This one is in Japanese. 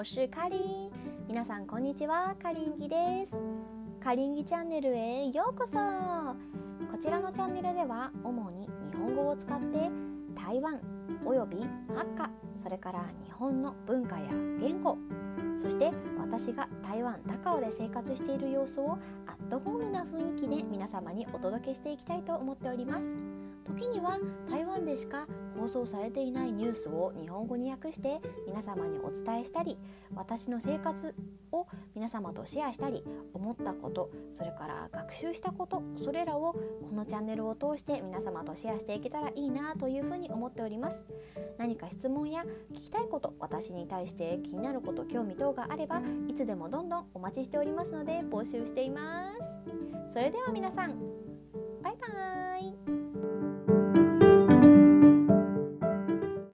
我是カリン皆さんこんにちは。カリンギです。カリンギチャンネルへようこそ。こちらのチャンネルでは主に日本語を使って台湾およびハッカそれから日本の文化や言語そして私が台湾高尾で生活している様子をアットホームな雰囲気で皆様にお届けしていきたいと思っております。時には台湾でしか放送されていないニュースを日本語に訳して皆様にお伝えしたり私の生活を皆様とシェアしたり思ったことそれから学習したことそれらをこのチャンネルを通して皆様とシェアしていけたらいいなというふうに思っております。何か質問や聞きたいこと私に対して気になること興味等があればいつでもどんどんお待ちしておりますので募集しています。それでは皆さん